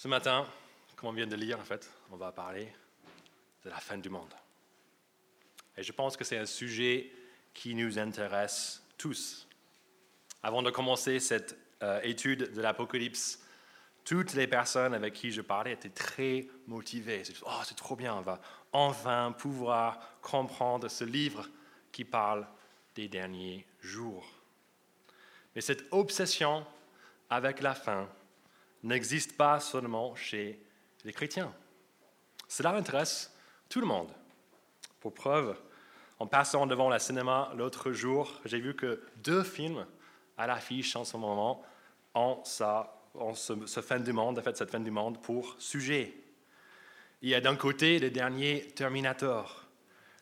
Ce matin, comme on vient de lire, en fait, on va parler de la fin du monde. Et je pense que c'est un sujet qui nous intéresse tous. Avant de commencer cette euh, étude de l'Apocalypse, toutes les personnes avec qui je parlais étaient très motivées. Oh, c'est trop bien, on va enfin pouvoir comprendre ce livre qui parle des derniers jours. Mais cette obsession avec la fin n'existe pas seulement chez les chrétiens. Cela intéresse tout le monde. Pour preuve, en passant devant le cinéma l'autre jour, j'ai vu que deux films à l'affiche en ce moment ont, ça, ce, fin du monde, en fait, cette fin du monde pour sujet. Il y a d'un côté le dernier Terminator,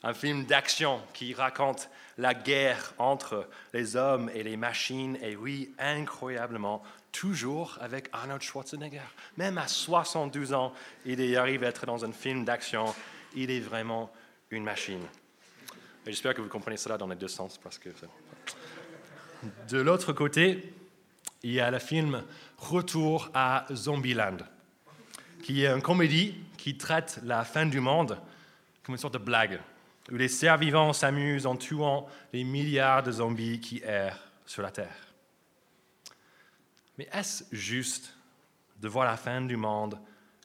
un film d'action qui raconte la guerre entre les hommes et les machines, et oui, incroyablement, toujours avec Arnold Schwarzenegger. Même à 72 ans, il arrive à être dans un film d'action. Il est vraiment une machine. J'espère que vous comprenez cela dans les deux sens. Parce que... De l'autre côté, il y a le film Retour à Zombieland, qui est une comédie qui traite la fin du monde comme une sorte de blague, où les survivants s'amusent en tuant les milliards de zombies qui errent sur la Terre. Mais est-ce juste de voir la fin du monde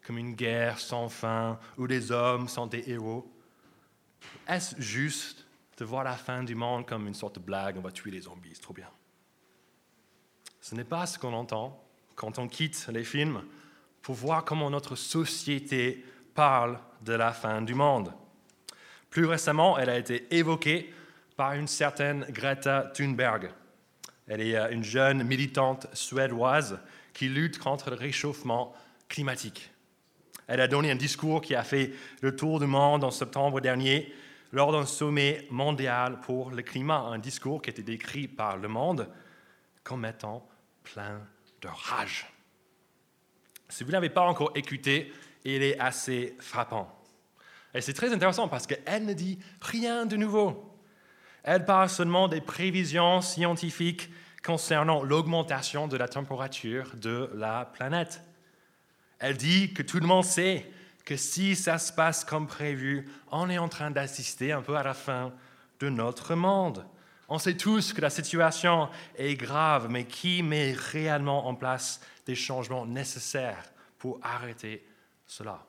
comme une guerre sans fin où les hommes sont des héros? Est-ce juste de voir la fin du monde comme une sorte de blague, on va tuer les zombies, c'est trop bien? Ce n'est pas ce qu'on entend quand on quitte les films pour voir comment notre société parle de la fin du monde. Plus récemment, elle a été évoquée par une certaine Greta Thunberg. Elle est euh, une jeune militante suédoise qui lutte contre le réchauffement climatique. Elle a donné un discours qui a fait le tour du monde en septembre dernier lors d'un sommet mondial pour le climat, un discours qui était décrit par le monde comme étant plein de rage. Si vous ne l'avez pas encore écouté, il est assez frappant. Et c'est très intéressant parce qu'elle ne dit rien de nouveau. Elle parle seulement des prévisions scientifiques concernant l'augmentation de la température de la planète. Elle dit que tout le monde sait que si ça se passe comme prévu, on est en train d'assister un peu à la fin de notre monde. On sait tous que la situation est grave, mais qui met réellement en place des changements nécessaires pour arrêter cela?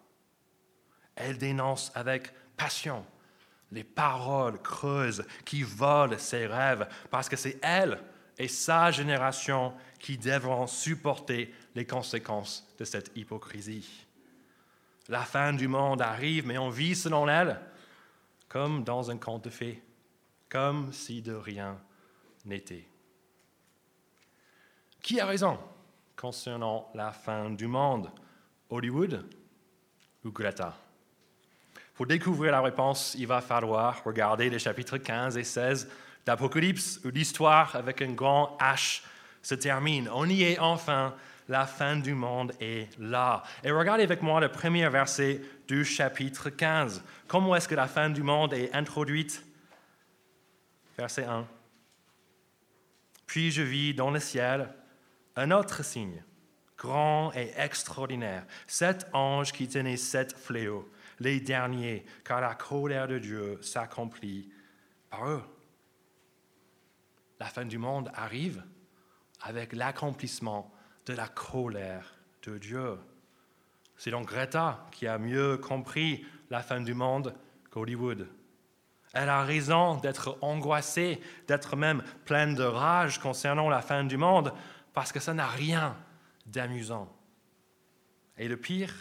Elle dénonce avec passion les paroles creuses qui volent ses rêves, parce que c'est elle et sa génération qui devront supporter les conséquences de cette hypocrisie. La fin du monde arrive, mais on vit selon elle comme dans un conte de fées, comme si de rien n'était. Qui a raison concernant la fin du monde? Hollywood ou Greta? Pour découvrir la réponse, il va falloir regarder les chapitres 15 et 16 d'Apocalypse, où l'histoire avec un grand H se termine. On y est enfin, la fin du monde est là. Et regardez avec moi le premier verset du chapitre 15. Comment est-ce que la fin du monde est introduite? Verset 1. Puis je vis dans le ciel un autre signe, grand et extraordinaire, sept anges qui tenaient sept fléaux les derniers, car la colère de Dieu s'accomplit par eux. La fin du monde arrive avec l'accomplissement de la colère de Dieu. C'est donc Greta qui a mieux compris la fin du monde qu'Hollywood. Elle a raison d'être angoissée, d'être même pleine de rage concernant la fin du monde, parce que ça n'a rien d'amusant. Et le pire,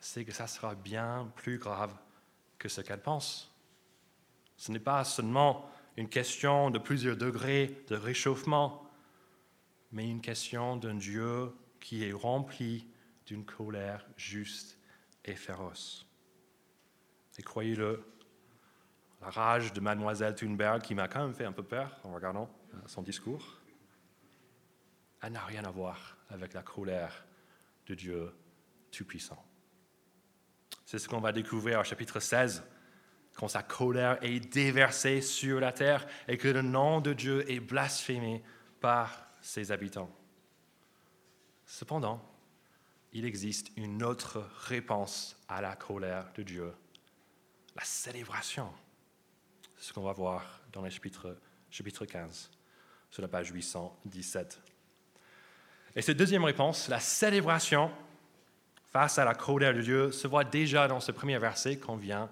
c'est que ça sera bien plus grave que ce qu'elle pense. Ce n'est pas seulement une question de plusieurs degrés de réchauffement, mais une question d'un Dieu qui est rempli d'une colère juste et féroce. Et croyez-le, la rage de mademoiselle Thunberg, qui m'a quand même fait un peu peur en regardant son discours, elle n'a rien à voir avec la colère de Dieu Tout-Puissant. C'est ce qu'on va découvrir au chapitre 16, quand sa colère est déversée sur la terre et que le nom de Dieu est blasphémé par ses habitants. Cependant, il existe une autre réponse à la colère de Dieu, la célébration. C'est ce qu'on va voir dans le chapitre, chapitre 15, sur la page 817. Et cette deuxième réponse, la célébration face à la colère de Dieu, se voit déjà dans ce premier verset qu'on vient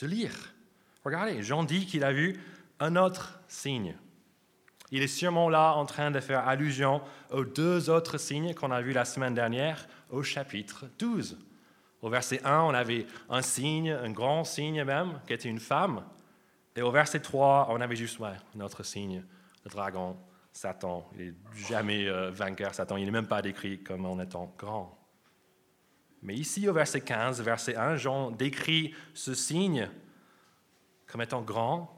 de lire. Regardez, Jean dit qu'il a vu un autre signe. Il est sûrement là en train de faire allusion aux deux autres signes qu'on a vus la semaine dernière au chapitre 12. Au verset 1, on avait un signe, un grand signe même, qui était une femme. Et au verset 3, on avait juste un autre signe, le dragon, Satan. Il n'est jamais euh, vainqueur, Satan. Il n'est même pas décrit comme en étant grand. Mais ici, au verset 15, verset 1, Jean décrit ce signe comme étant grand,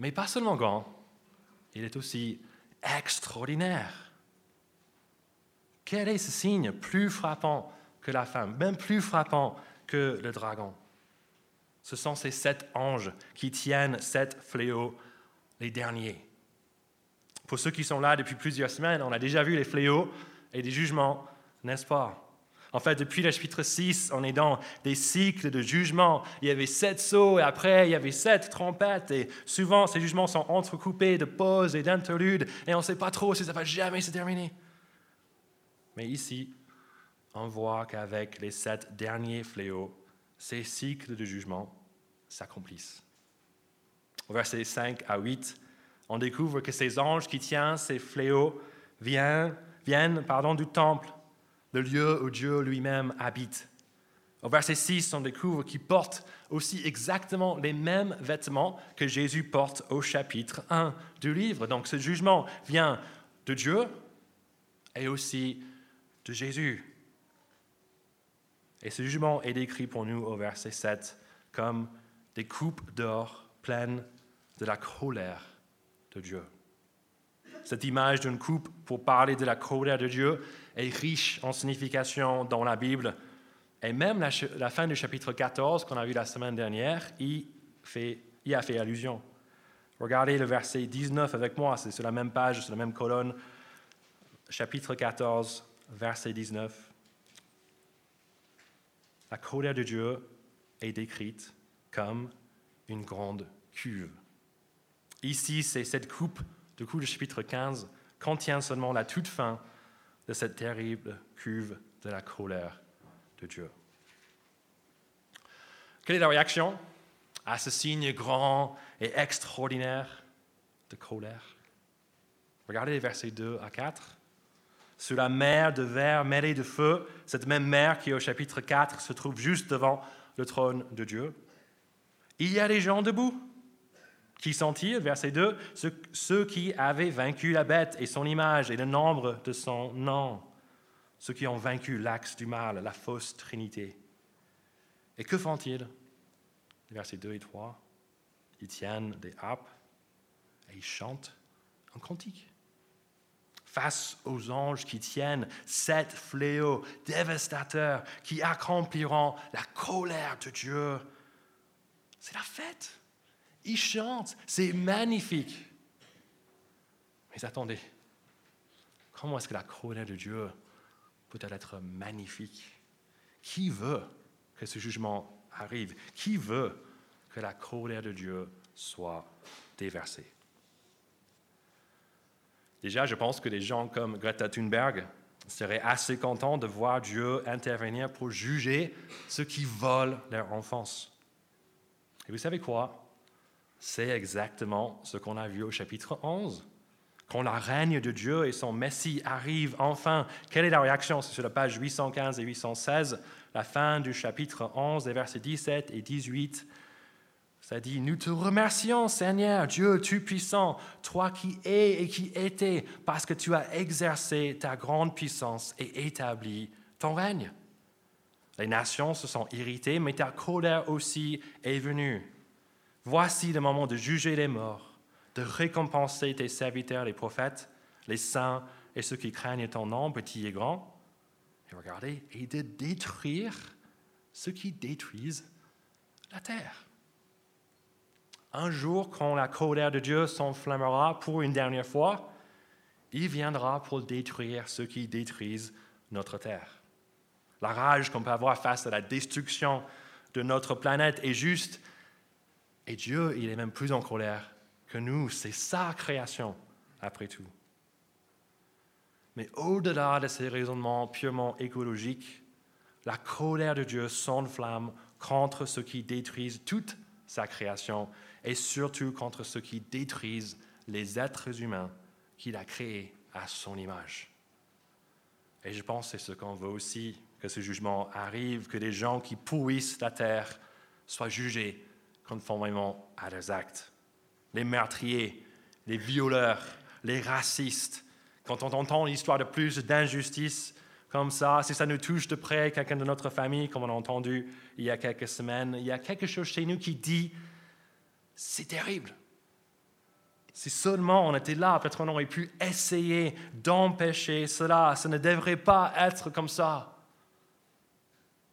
mais pas seulement grand, il est aussi extraordinaire. Quel est ce signe plus frappant que la femme, même plus frappant que le dragon? Ce sont ces sept anges qui tiennent sept fléaux, les derniers. Pour ceux qui sont là depuis plusieurs semaines, on a déjà vu les fléaux et les jugements, n'est-ce pas? En fait, depuis le chapitre 6, on est dans des cycles de jugement. Il y avait sept sauts et après, il y avait sept trompettes. Et souvent, ces jugements sont entrecoupés de pauses et d'interludes et on ne sait pas trop si ça va jamais se terminer. Mais ici, on voit qu'avec les sept derniers fléaux, ces cycles de jugement s'accomplissent. Au verset 5 à 8, on découvre que ces anges qui tiennent ces fléaux viennent, viennent pardon, du temple le lieu où Dieu lui-même habite. Au verset 6, on découvre qu'il porte aussi exactement les mêmes vêtements que Jésus porte au chapitre 1 du livre. Donc ce jugement vient de Dieu et aussi de Jésus. Et ce jugement est décrit pour nous au verset 7 comme des coupes d'or pleines de la colère de Dieu. Cette image d'une coupe pour parler de la colère de Dieu est riche en signification dans la Bible. Et même la, fin du chapitre 14 qu'on a vu la semaine dernière y, fait, y a fait allusion. Regardez le verset 19 avec moi, c'est sur la même page, sur la même colonne. Chapitre 14, verset 19. La colère de Dieu est décrite comme une grande cuve. Ici, c'est cette coupe, du coup, le chapitre 15 contient seulement la toute fin de cette terrible cuve de la colère de Dieu. Quelle est la réaction à ce signe grand et extraordinaire de colère? Regardez les versets 2 à 4. Sur la mer de verre mêlée de feu, cette même mer qui au chapitre 4 se trouve juste devant le trône de Dieu, il y a des gens debout. Qui sont-ils Verset 2, ceux, qui avaient vaincu la bête et son image et le nombre de son nom. Ceux qui ont vaincu l'axe du mal, la fausse trinité. Et que font-ils? Versets 2 et 3. Ils tiennent des harpes et ils chantent un cantique. Face aux anges qui tiennent sept fléaux dévastateurs qui accompliront la colère de Dieu, c'est la fête. Ils chantent, c'est magnifique. Mais attendez, comment est-ce que la colère de Dieu peut-elle être magnifique? Qui veut que ce jugement arrive? Qui veut que la colère de Dieu soit déversée? Déjà, je pense que des gens comme Greta Thunberg seraient assez contents de voir Dieu intervenir pour juger ceux qui volent leur enfance. Et vous savez quoi? C'est exactement ce qu'on a vu au chapitre 11. Quand la règne de Dieu et son Messie arrivent enfin, quelle est la réaction? C'est sur la page 815 et 816, la fin du chapitre 11, les versets 17 et 18. Ça dit, nous te remercions Seigneur, Dieu Tout-Puissant, toi qui es et qui étais, parce que tu as exercé ta grande puissance et établi ton règne. Les nations se sont irritées, mais ta colère aussi est venue. Voici le moment de juger les morts, de récompenser tes serviteurs, les prophètes, les saints et ceux qui craignent ton nom, petits et grands. Et regardez, et de détruire ceux qui détruisent la terre. Un jour, quand la colère de Dieu s'enflammera pour une dernière fois, il viendra pour détruire ceux qui détruisent notre terre. La rage qu'on peut avoir face à la destruction de notre planète est juste. Et Dieu, il est même plus en colère que nous. C'est sa création, après tout. Mais au-delà de ces raisonnements purement écologiques, la colère de Dieu s'enflamme contre ceux qui détruisent toute sa création et surtout contre ceux qui détruisent les êtres humains qu'il a créés à son image. Et je pense que c'est ce qu'on veut aussi, que ce jugement arrive, que les gens qui pourrissent la terre soient jugés conformément à leurs actes. Les meurtriers, les violeurs, les racistes, quand on entend l'histoire de plus d'injustice comme ça, si ça nous touche de près, quelqu'un de notre famille, comme on a entendu il y a quelques semaines, il y a quelque chose chez nous qui dit, c'est terrible. Si seulement on était là, peut-être on aurait pu essayer d'empêcher cela. Ce ne devrait pas être comme ça.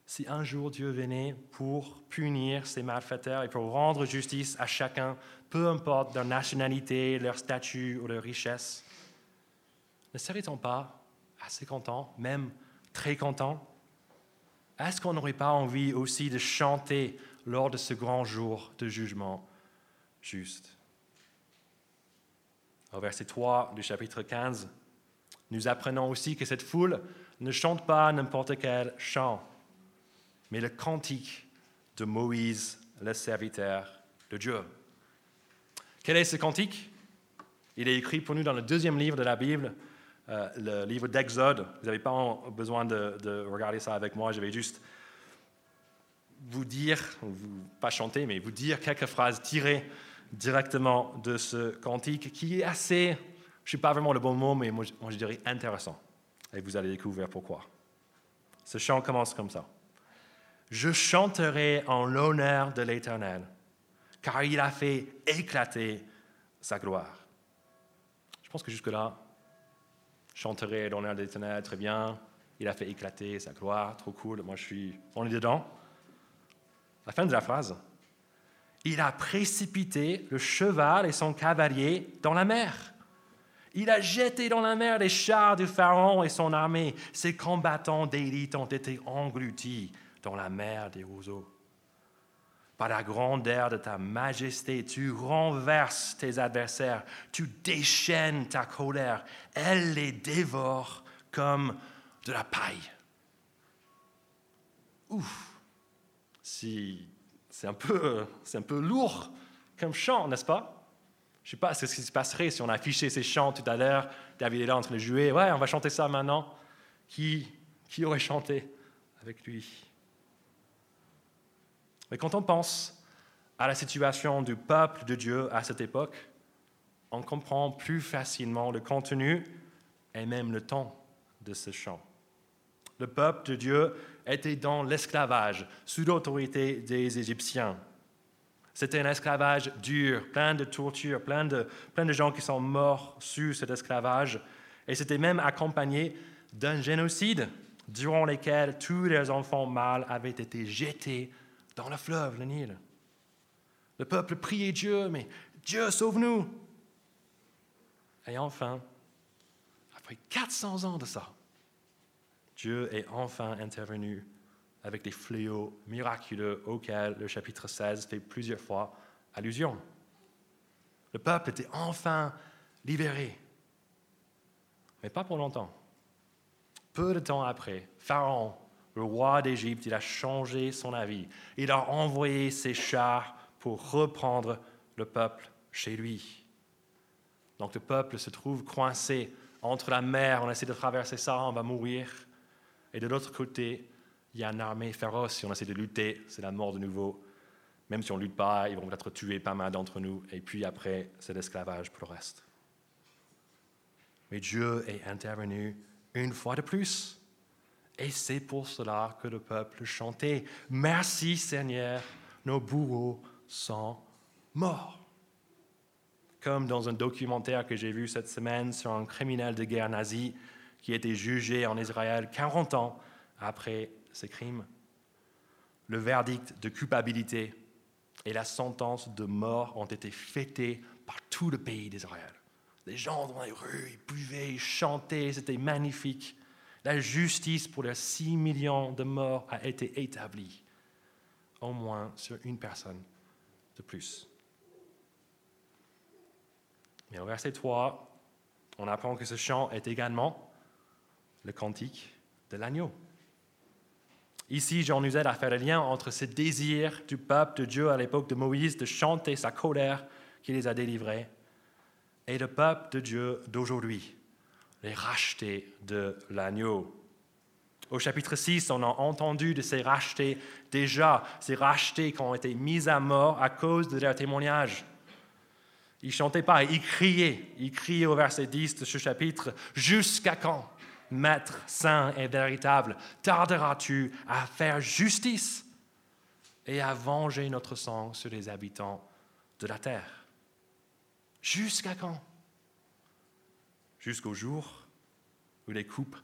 Si un jour Dieu venait pour punir ces malfaiteurs et pour rendre justice à chacun, peu importe leur nationalité, leur statut ou leur richesse, ne serait-on pas assez content, même très content? Est-ce qu'on n'aurait pas envie aussi de chanter lors de ce grand jour de jugement juste? Au verset 3 du chapitre 15, nous apprenons aussi que cette foule ne chante pas n'importe quel chant, mais le cantique de Moïse, le serviteur de Dieu. Quel est ce cantique? Il est écrit pour nous dans le deuxième livre de la Bible, euh, le livre d'Exode. Vous n'avez pas besoin de, regarder ça avec moi, je vais juste vous dire, pas chanter, mais vous dire quelques phrases tirées directement de ce cantique qui est assez, je ne suis pas vraiment le bon mot, mais moi, je dirais intéressant. Et vous allez découvrir pourquoi. Ce chant commence comme ça. Je chanterai en l'honneur de l'Éternel, car il a fait éclater sa gloire. Je pense que jusque-là, chanterai l'honneur de l'Éternel, très bien. Il a fait éclater sa gloire, trop cool. Moi, je suis, on est dedans. La fin de la phrase. Il a précipité le cheval et son cavalier dans la mer. Il a jeté dans la mer les chars du Pharaon et son armée. Ses combattants d'élite ont été engloutis dans la mer des roseaux. Par la grandeur de ta majesté, tu renverses tes adversaires, tu déchaînes ta colère, elle les dévore comme de la paille. Ouf, c'est un, peu, c'est un peu lourd comme chant, n'est-ce pas? Je ne sais pas ce qui se passerait si on affichait ces chants tout à l'heure, David est là en train de jouer, ouais, on va chanter ça maintenant. Qui, qui aurait chanté avec lui? Mais quand on pense à la situation du peuple de Dieu à cette époque, on comprend plus facilement le contenu et même le temps de ce chant. Le peuple de Dieu était dans l'esclavage, sous l'autorité des Égyptiens. C'était un esclavage dur, plein de tortures, plein de, plein de gens qui sont morts sous cet esclavage. Et c'était même accompagné d'un génocide durant lequel tous les enfants mâles avaient été jetés dans le fleuve, le Nil. Le peuple priait Dieu, mais Dieu sauve-nous. Et enfin, après 400 ans de ça, Dieu est enfin intervenu avec des fléaux miraculeux auxquels le chapitre 16 fait plusieurs fois allusion. Le peuple était enfin libéré, mais pas pour longtemps. Peu de temps après, Pharaon le roi d'Égypte, il a changé son avis. Il a envoyé ses chars pour reprendre le peuple chez lui. Donc le peuple se trouve coincé entre la mer, on essaie de traverser ça, on va mourir. Et de l'autre côté, il y a une armée féroce, si on essaie de lutter, c'est la mort de nouveau. Même si on ne lutte pas, ils vont peut-être tuer pas mal d'entre nous. Et puis après, c'est l'esclavage pour le reste. Mais Dieu est intervenu une fois de plus. Et c'est pour cela que le peuple chantait Merci Seigneur, nos bourreaux sont morts. Comme dans un documentaire que j'ai vu cette semaine sur un criminel de guerre nazi qui a été jugé en Israël 40 ans après ses crimes. Le verdict de culpabilité et la sentence de mort ont été fêtés par tout le pays d'Israël. Les gens dans les rues, ils buvaient, ils chantaient, c'était magnifique. La justice pour les 6 millions de morts a été établie, au moins sur une personne de plus. Mais au verset 3, on apprend que ce chant est également le cantique de l'agneau. Ici, Jean nous aide à faire le lien entre ce désir du peuple de Dieu à l'époque de Moïse de chanter sa colère qui les a délivrés et le peuple de Dieu d'aujourd'hui, les rachetés de l'agneau. Au chapitre 6, on a entendu de ces rachetés déjà, ces rachetés qui ont été mis à mort à cause de leur témoignage. Ils chantaient pas, ils criaient. Ils criaient au verset 10 de ce chapitre Jusqu'à quand, Maître saint et véritable, tarderas-tu à faire justice et à venger notre sang sur les habitants de la terre? Jusqu'à quand? Jusqu'au jour où les coupes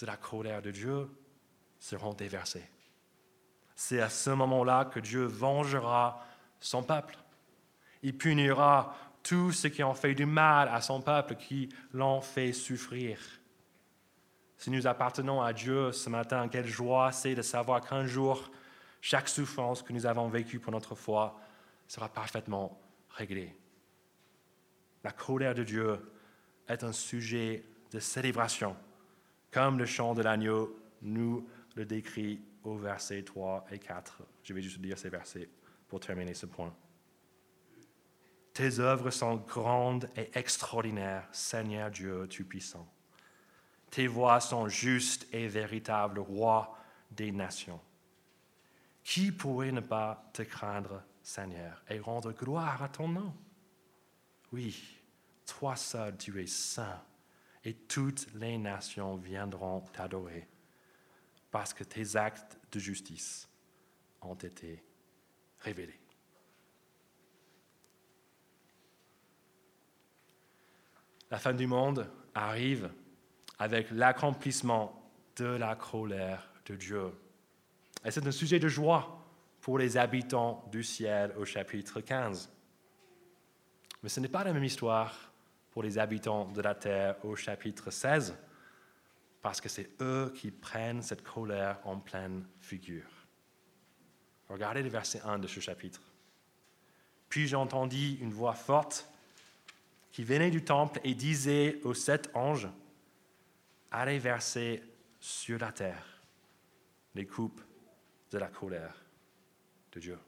de la colère de Dieu seront déversées. C'est à ce moment-là que Dieu vengera son peuple. Il punira tous ceux qui ont fait du mal à son peuple, qui l'ont fait souffrir. Si nous appartenons à Dieu ce matin, quelle joie c'est de savoir qu'un jour, chaque souffrance que nous avons vécue pour notre foi sera parfaitement réglée. La colère de Dieu est un sujet de célébration, comme le chant de l'agneau nous le décrit au verset 3 et 4. Je vais juste lire ces versets pour terminer ce point. Tes œuvres sont grandes et extraordinaires, Seigneur Dieu Tout-Puissant. Tes voies sont justes et véritables, Roi des nations. Qui pourrait ne pas te craindre, Seigneur, et rendre gloire à ton nom? Oui, toi seul, tu es saint, et toutes les nations viendront t'adorer, parce que tes actes de justice ont été révélés. La fin du monde arrive avec l'accomplissement de la colère de Dieu. Et c'est un sujet de joie pour les habitants du ciel au chapitre 15. Mais ce n'est pas la même histoire pour les habitants de la terre au chapitre 16, parce que c'est eux qui prennent cette colère en pleine figure. Regardez le verset 1 de ce chapitre. Puis j'entendis une voix forte qui venait du temple et disait aux sept anges, allez verser sur la terre les coupes de la colère de Dieu.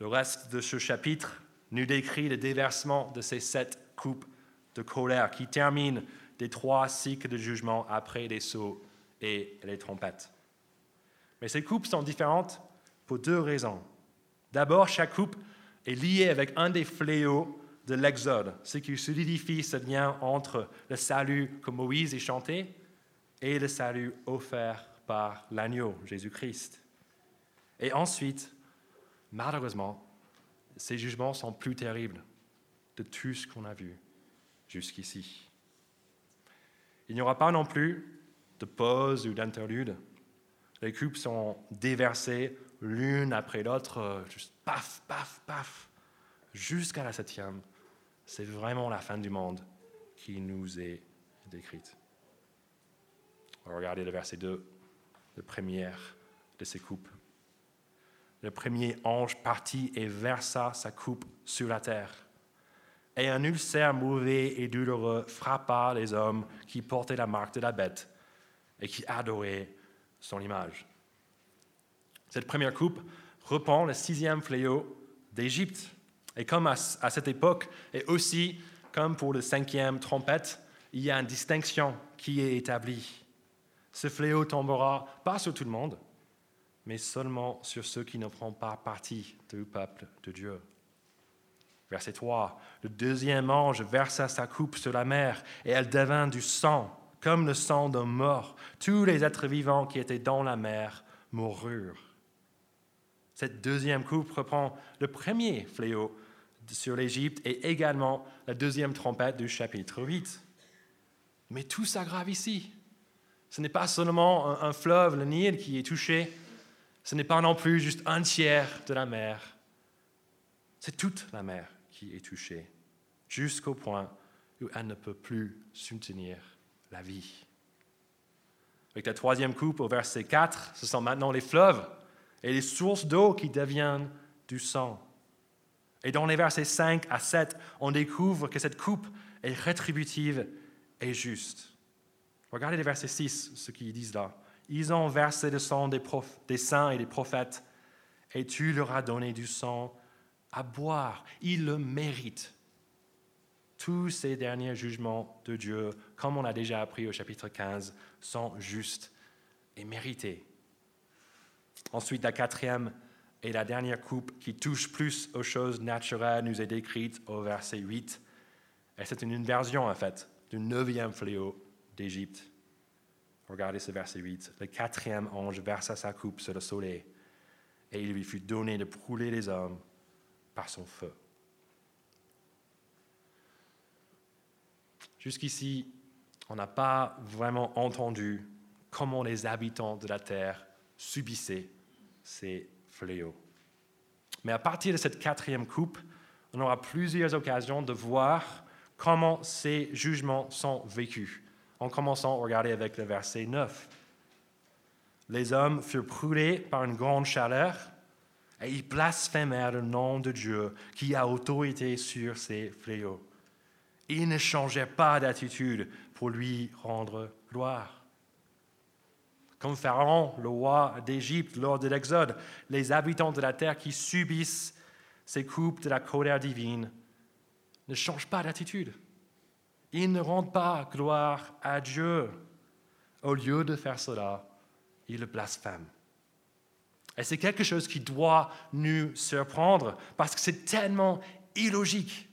Le reste de ce chapitre nous décrit le déversement de ces sept coupes de colère qui terminent des trois cycles de jugement après les sauts et les trompettes. Mais ces coupes sont différentes pour deux raisons. D'abord, chaque coupe est liée avec un des fléaux de l'Exode, ce qui solidifie ce lien entre le salut que Moïse a chanté et le salut offert par l'agneau, Jésus-Christ. Et ensuite, malheureusement, ces jugements sont plus terribles de tout ce qu'on a vu jusqu'ici. Il n'y aura pas non plus de pause ou d'interlude. Les coupes sont déversées l'une après l'autre, juste paf, paf, paf, jusqu'à la septième c'est vraiment la fin du monde qui nous est décrite. Regarder le verset 2, le premier de ces coupes. Le premier ange partit et versa sa coupe sur la terre. Et un ulcère mauvais et douloureux frappa les hommes qui portaient la marque de la bête et qui adoraient son image. Cette première coupe reprend le sixième fléau d'Égypte et comme à, cette époque, et aussi comme pour le cinquième trompette, il y a une distinction qui est établie. Ce fléau tombera pas sur tout le monde, mais seulement sur ceux qui ne feront pas partie du peuple de Dieu. Verset 3. Le deuxième ange versa sa coupe sur la mer et elle devint du sang, comme le sang d'un mort. Tous les êtres vivants qui étaient dans la mer moururent. Cette deuxième coupe reprend le premier fléau sur l'Égypte et également la deuxième trompette du chapitre 8. Mais tout s'aggrave ici. Ce n'est pas seulement un, fleuve, le Nil, qui est touché. Ce n'est pas non plus juste un tiers de la mer. C'est toute la mer qui est touchée, jusqu'au point où elle ne peut plus soutenir la vie. Avec la troisième coupe au verset 4, ce sont maintenant les fleuves et les sources d'eau qui deviennent du sang. Et dans les versets 5 à 7, on découvre que cette coupe est rétributive et juste. Regardez les versets 6, ce qu'ils disent là. Ils ont versé le sang des, saints et des prophètes, et tu leur as donné du sang à boire. Ils le méritent. Tous ces derniers jugements de Dieu, comme on a déjà appris au chapitre 15, sont justes et mérités. Ensuite, la quatrième et la dernière coupe qui touche plus aux choses naturelles nous est décrite au verset 8. Et c'est une inversion, en fait, du neuvième fléau d'Égypte. Regardez ce verset 8. Le quatrième ange versa sa coupe sur le soleil, et il lui fut donné de brûler les hommes par son feu. Jusqu'ici, on n'a pas vraiment entendu comment les habitants de la terre subissaient ces fléaux. Mais à partir de cette quatrième coupe, on aura plusieurs occasions de voir comment ces jugements sont vécus. En commençant, regardez avec le verset 9. Les hommes furent brûlés par une grande chaleur et ils blasphémèrent le nom de Dieu qui a autorité sur ces fléaux. Ils ne changeaient pas d'attitude pour lui rendre gloire. Comme Pharaon, le roi d'Égypte, lors de l'Exode, les habitants de la terre qui subissent ces coupes de la colère divine ne changent pas d'attitude. Ils ne rendent pas gloire à Dieu. Au lieu de faire cela, ils le blasphèment. Et c'est quelque chose qui doit nous surprendre parce que c'est tellement illogique.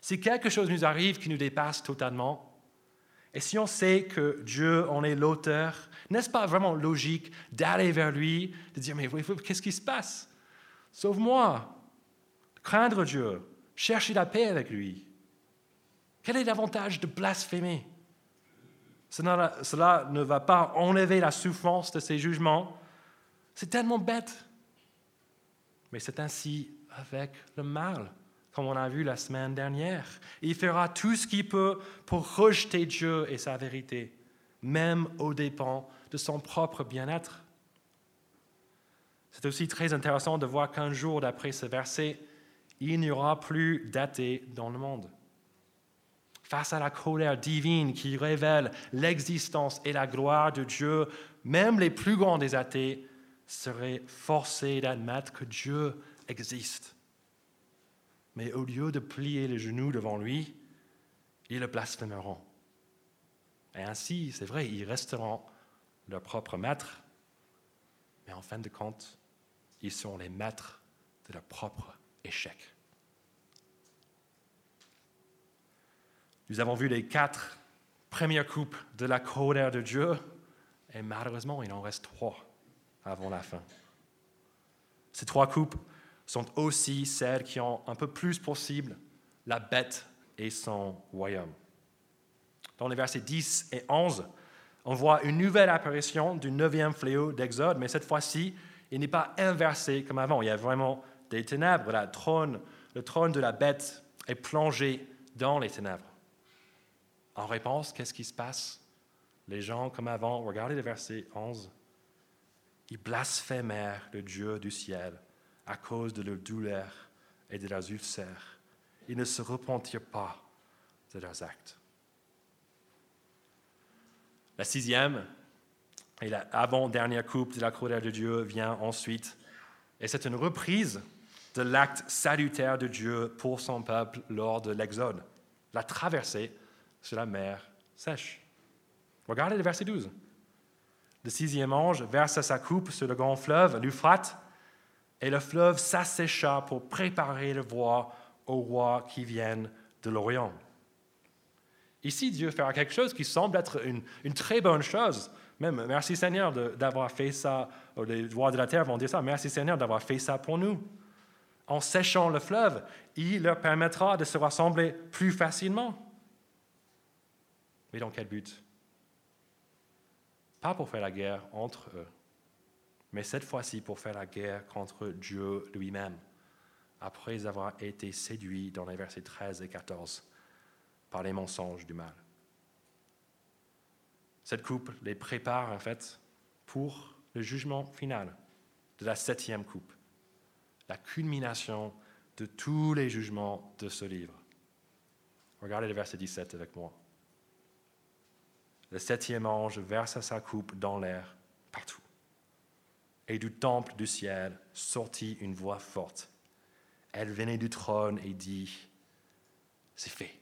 Si quelque chose nous arrive qui nous dépasse totalement, et si on sait que Dieu en est l'auteur, n'est-ce pas vraiment logique d'aller vers lui, de dire, mais qu'est-ce qui se passe? Sauve-moi. Craindre Dieu, chercher la paix avec lui. Quel est l'avantage de blasphémer? Cela, ne va pas enlever la souffrance de ces jugements. C'est tellement bête. Mais c'est ainsi avec le mal, comme on a vu la semaine dernière. Il fera tout ce qu'il peut pour rejeter Dieu et sa vérité, même aux dépens de son propre bien-être. C'est aussi très intéressant de voir qu'un jour d'après ce verset, il n'y aura plus d'athées dans le monde face à la colère divine qui révèle l'existence et la gloire de Dieu, même les plus grands des athées seraient forcés d'admettre que Dieu existe. Mais au lieu de plier les genoux devant lui, ils le blasphémeront. Et ainsi, c'est vrai, ils resteront leur propre maître, mais en fin de compte, ils sont les maîtres de leur propre échec. Nous avons vu les quatre premières coupes de la colère de Dieu, et malheureusement, il en reste trois avant la fin. Ces trois coupes sont aussi celles qui ont un peu plus possible la bête et son royaume. Dans les versets 10 et 11, on voit une nouvelle apparition du neuvième fléau d'Exode, mais cette fois-ci, il n'est pas inversé comme avant. Il y a vraiment des ténèbres. Trône, le trône de la bête est plongé dans les ténèbres. En réponse, qu'est-ce qui se passe? Les gens, comme avant, regardez le verset 11, ils blasphémèrent le Dieu du ciel à cause de leur douleur et de leurs ulcères. Ils ne se repentirent pas de leurs actes. La sixième et l'avant-dernière coupe de la colère de Dieu vient ensuite, et c'est une reprise de l'acte salutaire de Dieu pour son peuple lors de l'Exode, la traversée sur la mer sèche. Regardez le verset 12. Le sixième ange versa sa coupe sur le grand fleuve, l'Euphrate, et le fleuve s'assécha pour préparer le voie aux rois qui viennent de l'Orient. Ici, Dieu fera quelque chose qui semble être une, une très bonne chose. Même, merci Seigneur d'avoir fait ça. Les rois de la terre vont dire ça. Merci Seigneur d'avoir fait ça pour nous. En séchant le fleuve, il leur permettra de se rassembler plus facilement. Mais dans quel but? Pas pour faire la guerre entre eux, mais cette fois-ci pour faire la guerre contre Dieu lui-même, après avoir été séduits dans les versets 13 et 14 par les mensonges du mal. Cette coupe les prépare en fait pour le jugement final de la septième coupe, la culmination de tous les jugements de ce livre. Regardez le verset 17 avec moi. Le septième ange versa sa coupe dans l'air partout. Et du temple du ciel sortit une voix forte. Elle venait du trône et dit, c'est fait.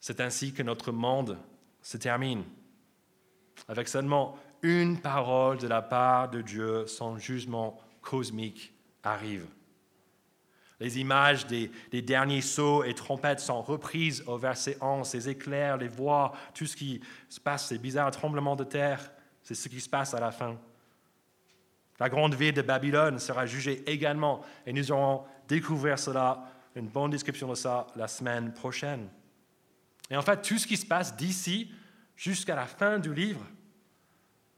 C'est ainsi que notre monde se termine, avec seulement une parole de la part de Dieu, son jugement cosmique arrive. Les images des, derniers sauts et trompettes sont reprises au verset 11. Ces éclairs, les voix, tout ce qui se passe, ces bizarres tremblements de terre, c'est ce qui se passe à la fin. La grande ville de Babylone sera jugée également et nous aurons découvert cela, une bonne description de ça la semaine prochaine. Et en fait, tout ce qui se passe d'ici jusqu'à la fin du livre,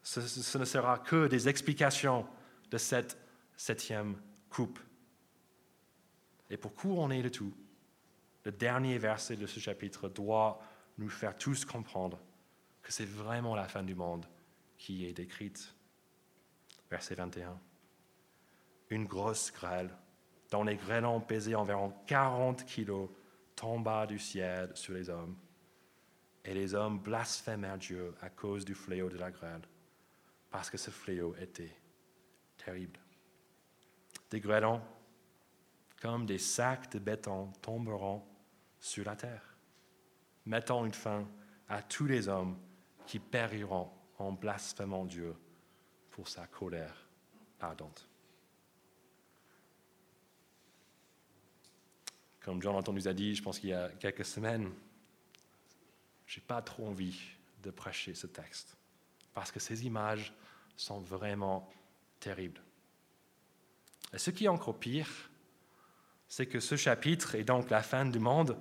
ce ne sera que des explications de cette septième coupe. Et pour couronner le tout, le dernier verset de ce chapitre doit nous faire tous comprendre que c'est vraiment la fin du monde qui est décrite. Verset 21. Une grosse grêle, dont les grêlons pesaient environ 40 kilos, tomba du ciel sur les hommes. Et les hommes blasphémèrent Dieu à cause du fléau de la grêle, parce que ce fléau était terrible. Des grêlons comme des sacs de béton tomberont sur la terre, mettant une fin à tous les hommes qui périront en blasphémant Dieu pour sa colère ardente. Comme Jonathan nous a dit, je pense qu'il y a quelques semaines, je n'ai pas trop envie de prêcher ce texte, parce que ces images sont vraiment terribles. Et ce qui est encore pire, c'est que ce chapitre, et donc la fin du monde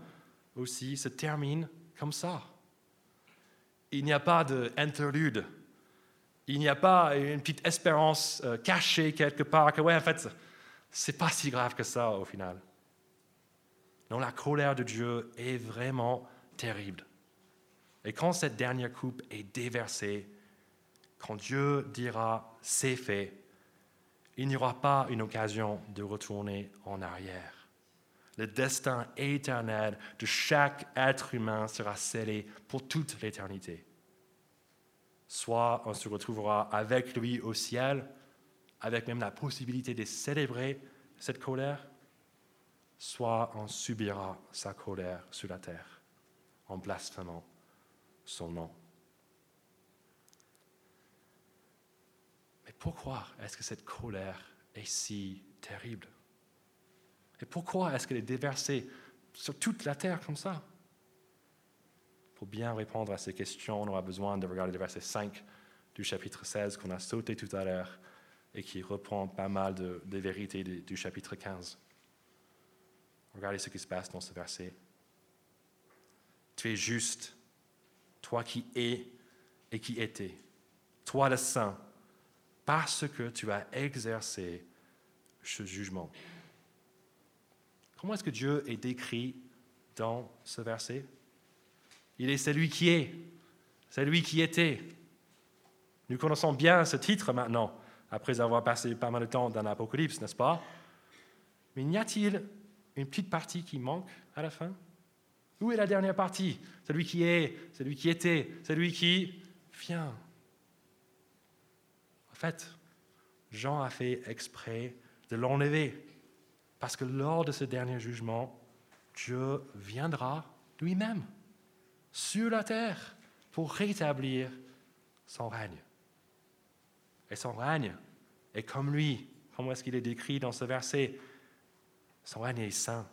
aussi, se termine comme ça. Il n'y a pas d'interlude. Il n'y a pas une petite espérance euh, cachée quelque part que, ouais, en fait, c'est pas si grave que ça au final. Non, la colère de Dieu est vraiment terrible. Et quand cette dernière coupe est déversée, quand Dieu dira c'est fait, il n'y aura pas une occasion de retourner en arrière le destin éternel de chaque être humain sera scellé pour toute l'éternité. Soit on se retrouvera avec lui au ciel, avec même la possibilité de célébrer cette colère, soit on subira sa colère sur la terre en blasphémant son nom. Mais pourquoi est-ce que cette colère est si terrible? Et pourquoi est-ce qu'elle est déversée sur toute la terre comme ça? Pour bien répondre à ces questions, on aura besoin de regarder le verset 5 du chapitre 16 qu'on a sauté tout à l'heure et qui reprend pas mal de, des vérités du, du chapitre 15. Regardez ce qui se passe dans ce verset. Tu es juste, toi qui es et qui étais, toi le saint, parce que tu as exercé ce jugement. Comment est-ce que Dieu est décrit dans ce verset? Il est celui qui est, celui qui était. Nous connaissons bien ce titre maintenant, après avoir passé pas mal de temps dans l'Apocalypse, n'est-ce pas? Mais n'y a-t-il une petite partie qui manque à la fin? Où est la dernière partie? Celui qui est, celui qui était, celui qui vient. En fait, Jean a fait exprès de l'enlever parce que lors de ce dernier jugement, Dieu viendra lui-même sur la terre pour rétablir son règne. Et son règne est comme lui. Comment est-ce qu'il est décrit dans ce verset? Son règne est saint.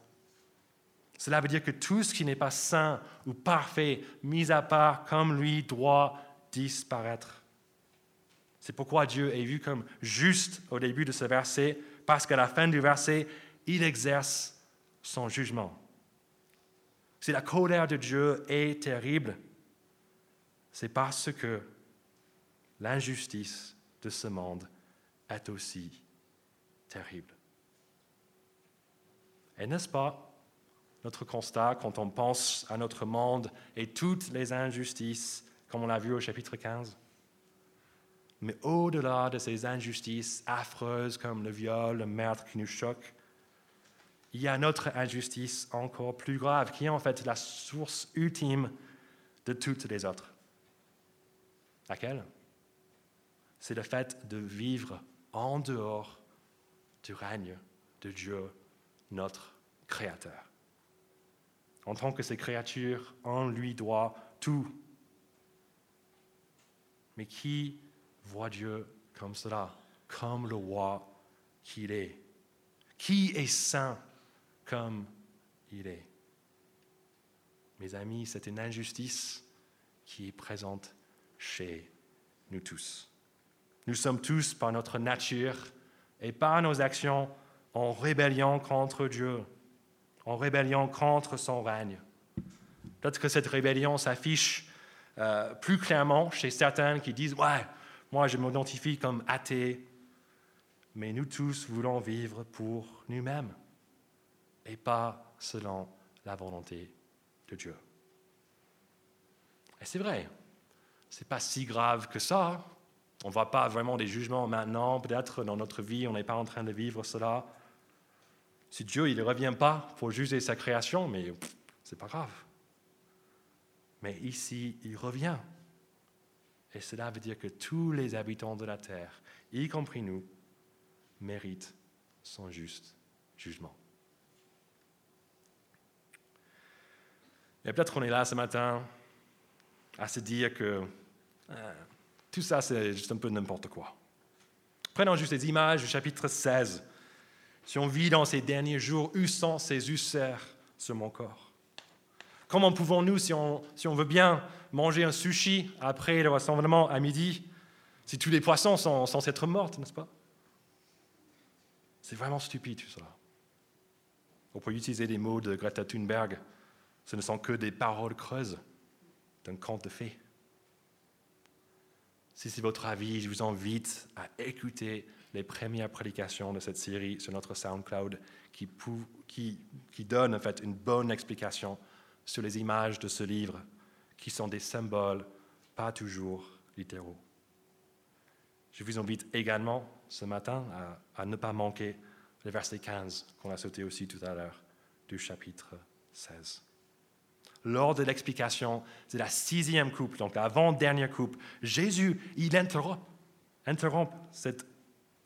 Cela veut dire que tout ce qui n'est pas saint ou parfait, mis à part comme lui, doit disparaître. C'est pourquoi Dieu est vu comme juste au début de ce verset, parce qu'à la fin du verset, il exerce son jugement. Si la colère de Dieu est terrible, c'est parce que l'injustice de ce monde est aussi terrible. Et n'est-ce pas notre constat quand on pense à notre monde et toutes les injustices, comme on l'a vu au chapitre 15. Mais au-delà de ces injustices affreuses comme le viol, le meurtre qui nous choque, il y a notre injustice encore plus grave, qui est en fait la source ultime de toutes les autres. Laquelle? C'est le fait de vivre en dehors du règne de Dieu, notre Créateur. En tant que ses créatures, on lui doit tout. Mais qui voit Dieu comme cela, comme le roi qu'il est Qui est saint? Comme il est Mes amis, c'est une injustice qui est présente chez nous tous. Nous sommes tous, par notre nature et par nos actions, en rébellion contre Dieu, en rébellion contre son règne. Peut-être que cette rébellion s'affiche euh, plus clairement chez certains qui disent Ouais, moi je m'identifie comme athée, mais nous tous voulons vivre pour nous-mêmes et pas selon la volonté de Dieu. Et c'est vrai, ce n'est pas si grave que ça. On ne voit pas vraiment des jugements maintenant, peut-être dans notre vie, on n'est pas en train de vivre cela. Si Dieu ne revient pas pour juger sa création, mais ce n'est pas grave. Mais ici, il revient. Et cela veut dire que tous les habitants de la terre, y compris nous, méritent son juste jugement. Et peut-être qu'on est là ce matin à se dire que euh, tout ça, c'est juste un peu n'importe quoi. Prenons juste les images du chapitre 16. Si on vit dans ces derniers jours, où sont ces ulcères sur mon corps Comment pouvons-nous, si on, si on veut bien, manger un sushi après le rassemblement à midi, si tous les poissons sont censés être morts, n'est-ce pas? C'est vraiment stupide tout cela. On peut utiliser des mots de Greta Thunberg. Ce ne sont que des paroles creuses d'un conte de fées. Si c'est votre avis, je vous invite à écouter les premières prédications de cette série sur notre SoundCloud qui, donnent en fait une bonne explication sur les images de ce livre qui sont des symboles pas toujours littéraux. Je vous invite également ce matin à, à ne pas manquer le verset 15 qu'on a sauté aussi tout à l'heure du chapitre 16 lors de l'explication de la sixième coupe, donc l'avant-dernière coupe, Jésus, il interrompt, interrompt cette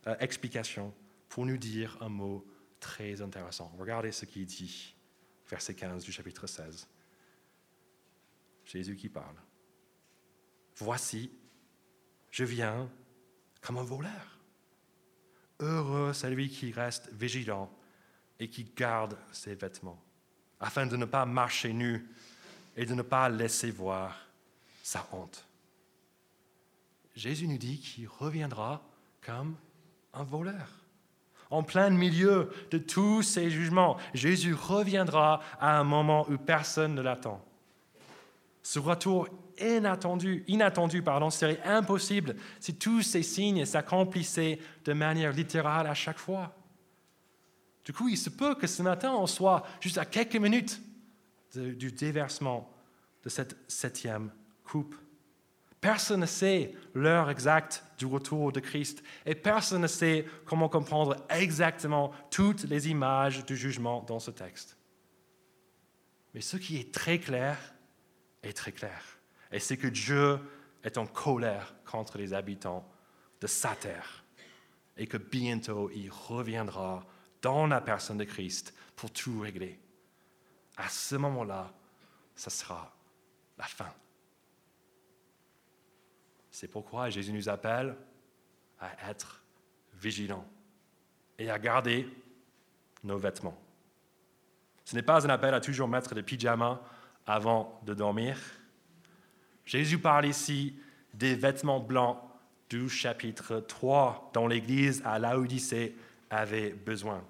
euh, explication pour nous dire un mot très intéressant. Regardez ce qu'il dit, verset 15 du chapitre 16. Jésus qui parle. Voici, je viens comme un voleur. Heureux celui qui reste vigilant et qui garde ses vêtements, afin de ne pas marcher nu et de ne pas laisser voir sa honte. Jésus nous dit qu'il reviendra comme un voleur. En plein milieu de tous ces jugements, Jésus reviendra à un moment où personne ne l'attend. Ce retour inattendu, inattendu pardon, serait impossible si tous ces signes s'accomplissaient de manière littérale à chaque fois. Du coup, il se peut que ce matin, on soit juste à quelques minutes du déversement de cette septième coupe. Personne ne sait l'heure exacte du retour de Christ et personne ne sait comment comprendre exactement toutes les images du jugement dans ce texte. Mais ce qui est très clair est très clair. Et c'est que Dieu est en colère contre les habitants de sa terre et que bientôt il reviendra dans la personne de Christ pour tout régler à ce moment-là, ce sera la fin. C'est pourquoi Jésus nous appelle à être vigilants et à garder nos vêtements. Ce n'est pas un appel à toujours mettre des pyjamas avant de dormir. Jésus parle ici des vêtements blancs du chapitre 3 dont l'Église à Laodicée avait besoin.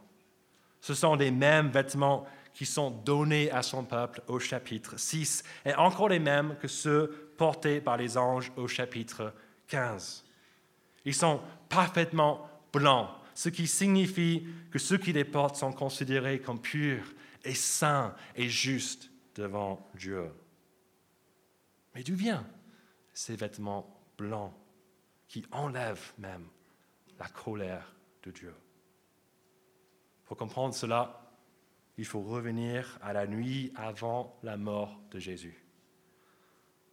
Ce sont les mêmes vêtements qui sont donnés à son peuple au chapitre 6, et encore les mêmes que ceux portés par les anges au chapitre 15. Ils sont parfaitement blancs, ce qui signifie que ceux qui les portent sont considérés comme purs et saint et juste devant Dieu. Mais d'où viennent ces vêtements blancs qui enlèvent même la colère de Dieu? Pour comprendre cela, il faut revenir à la nuit avant la mort de Jésus.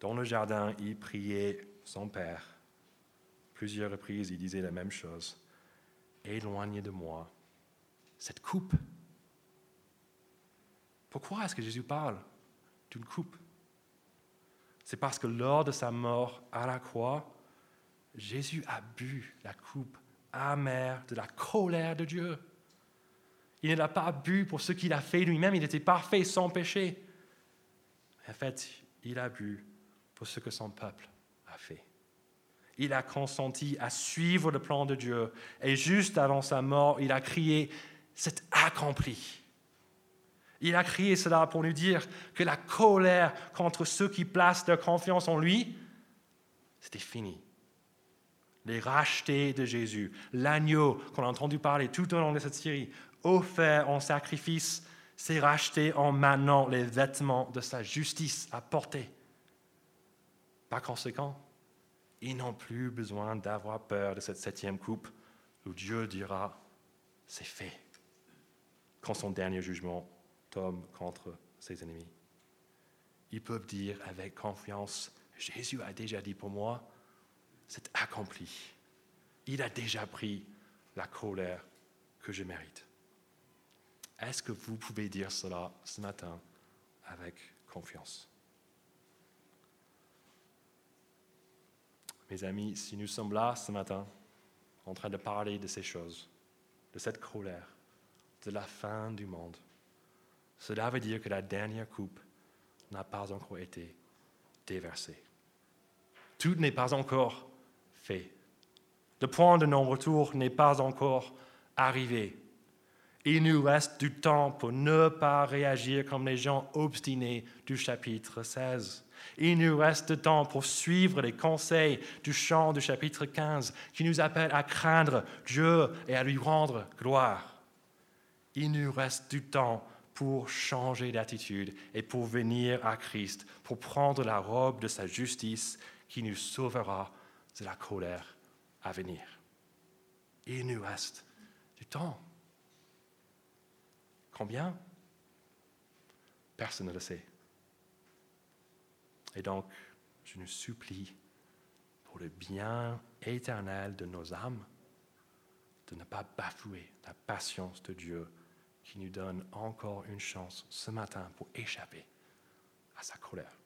Dans le jardin, il priait son Père. Plusieurs reprises, il disait la même chose. Éloignez de moi cette coupe. Pourquoi est-ce que Jésus parle d'une coupe? C'est parce que lors de sa mort à la croix, Jésus a bu la coupe amère de la colère de Dieu. Il ne l'a pas bu pour ce qu'il a fait lui-même, il était parfait, sans péché. En fait, il a bu pour ce que son peuple a fait. Il a consenti à suivre le plan de Dieu et juste avant sa mort, il a crié, c'est accompli. Il a crié cela pour nous dire que la colère contre ceux qui placent leur confiance en lui, c'était fini. Les rachetés de Jésus, l'agneau qu'on a entendu parler tout au long de cette série, offert en sacrifice, s'est racheté en maintenant les vêtements de sa justice à porter. Par conséquent, ils n'ont plus besoin d'avoir peur de cette septième coupe où Dieu dira, c'est fait, quand son dernier jugement tombe contre ses ennemis. Ils peuvent dire avec confiance, Jésus a déjà dit pour moi, c'est accompli. Il a déjà pris la colère que je mérite. Est-ce que vous pouvez dire cela ce matin avec confiance? Mes amis, si nous sommes là ce matin en train de parler de ces choses, de cette colère, de la fin du monde, cela veut dire que la dernière coupe n'a pas encore été déversée. Tout n'est pas encore fait. Le point de non-retour n'est pas encore arrivé. Il nous reste du temps pour ne pas réagir comme les gens obstinés du chapitre 16. Il nous reste du temps pour suivre les conseils du chant du chapitre 15 qui nous appelle à craindre Dieu et à lui rendre gloire. Il nous reste du temps pour changer d'attitude et pour venir à Christ, pour prendre la robe de sa justice qui nous sauvera de la colère à venir. Il nous reste du temps. Combien? Personne ne le sait. Et donc, je nous supplie, pour le bien éternel de nos âmes, de ne pas bafouer la patience de Dieu qui nous donne encore une chance ce matin pour échapper à sa colère.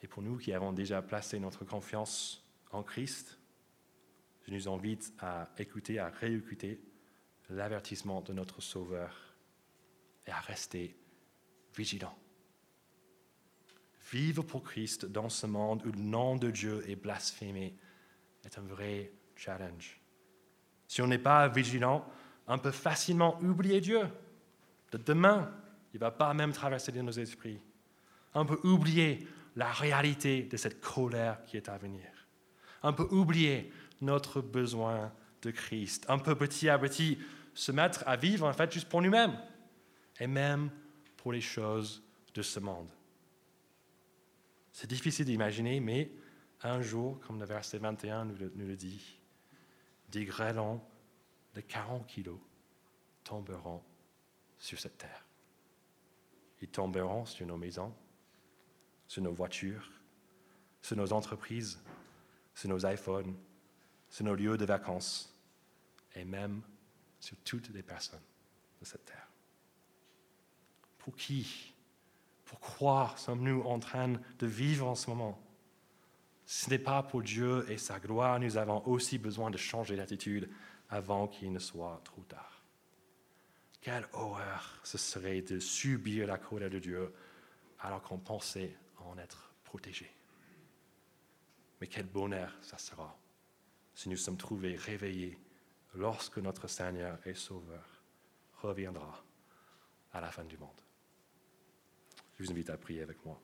Et pour nous qui avons déjà placé notre confiance en Christ, je nous invite à écouter, à réécouter l'avertissement de notre Sauveur et à rester vigilant. Vivre pour Christ dans ce monde où le nom de Dieu est blasphémé est un vrai challenge. Si on n'est pas vigilant, on peut facilement oublier Dieu. De demain, il ne va pas même traverser nos esprits. On peut oublier la réalité de cette colère qui est à venir. On peut oublier notre besoin de Christ. On peut petit à petit se mettre à vivre en fait juste pour nous-mêmes et même pour les choses de ce monde. C'est difficile d'imaginer, mais un jour, comme le verset 21 nous le, dit, des grêlons de 40 kilos tomberont sur cette terre. Ils tomberont sur nos maisons, sur nos voitures, sur nos entreprises, sur nos iPhones, sur nos lieux de vacances et même sur toutes les personnes de cette terre. Pour qui, pourquoi sommes-nous en train de vivre en ce moment? Ce n'est pas pour Dieu et sa gloire, nous avons aussi besoin de changer d'attitude avant qu'il ne soit trop tard. Quelle horreur ce serait de subir la colère de Dieu alors qu'on pensait en être protégé. Mais quel bonheur ça sera si nous sommes trouvés réveillés lorsque notre Seigneur et Sauveur reviendra à la fin du monde. Je vous invite à prier avec moi.